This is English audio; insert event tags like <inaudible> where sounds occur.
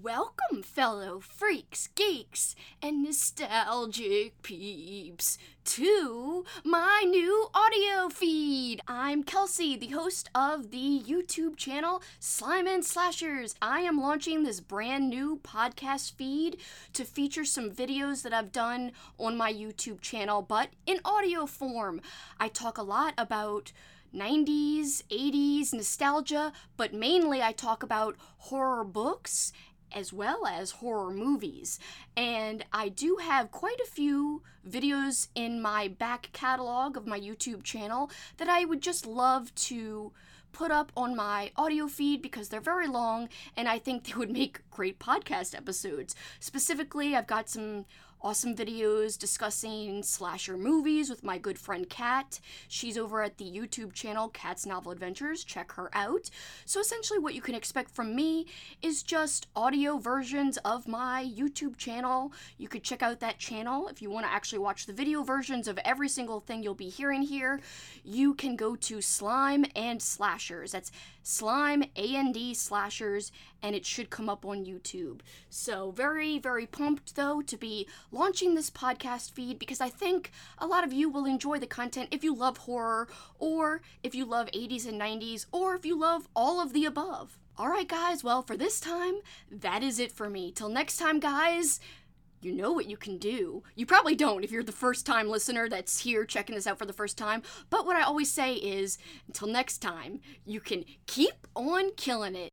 Welcome, fellow freaks, geeks, and nostalgic peeps, to my new audio feed. I'm Kelsi, the host of the YouTube channel Slime and Slashers. I am launching this brand new podcast feed to feature some videos that I've done on my YouTube channel, but in audio form. I talk a lot about 90s, 80s, nostalgia, but mainly I talk about horror books as well as horror movies. And I do have quite a few videos in my back catalog of my YouTube channel that I would just love to put up on my audio feed because they're very long and I think they would <laughs> make great podcast episodes. Specifically, I've got some awesome videos discussing slasher movies with my good friend Kat. She's over at the YouTube channel Kat's Novel Adventures. Check her out. So essentially what you can expect from me is just audio versions of my YouTube channel. You could check out that channel if you want to actually watch the video versions of every single thing you'll be hearing here. You can go to Slime and Slashers. That's Slime and Slashers and it should come up on YouTube. So very very pumped though to be launching this podcast feed because I think a lot of you will enjoy the content if you love horror, or if you love 80s and 90s, or if you love all of the above. Alright, guys, well, for this time, that is it for me. Till next time, guys, you know what you can do. You probably don't if you're the first time listener that's here checking this out for the first time. But what I always say is until next time, you can keep on killing it.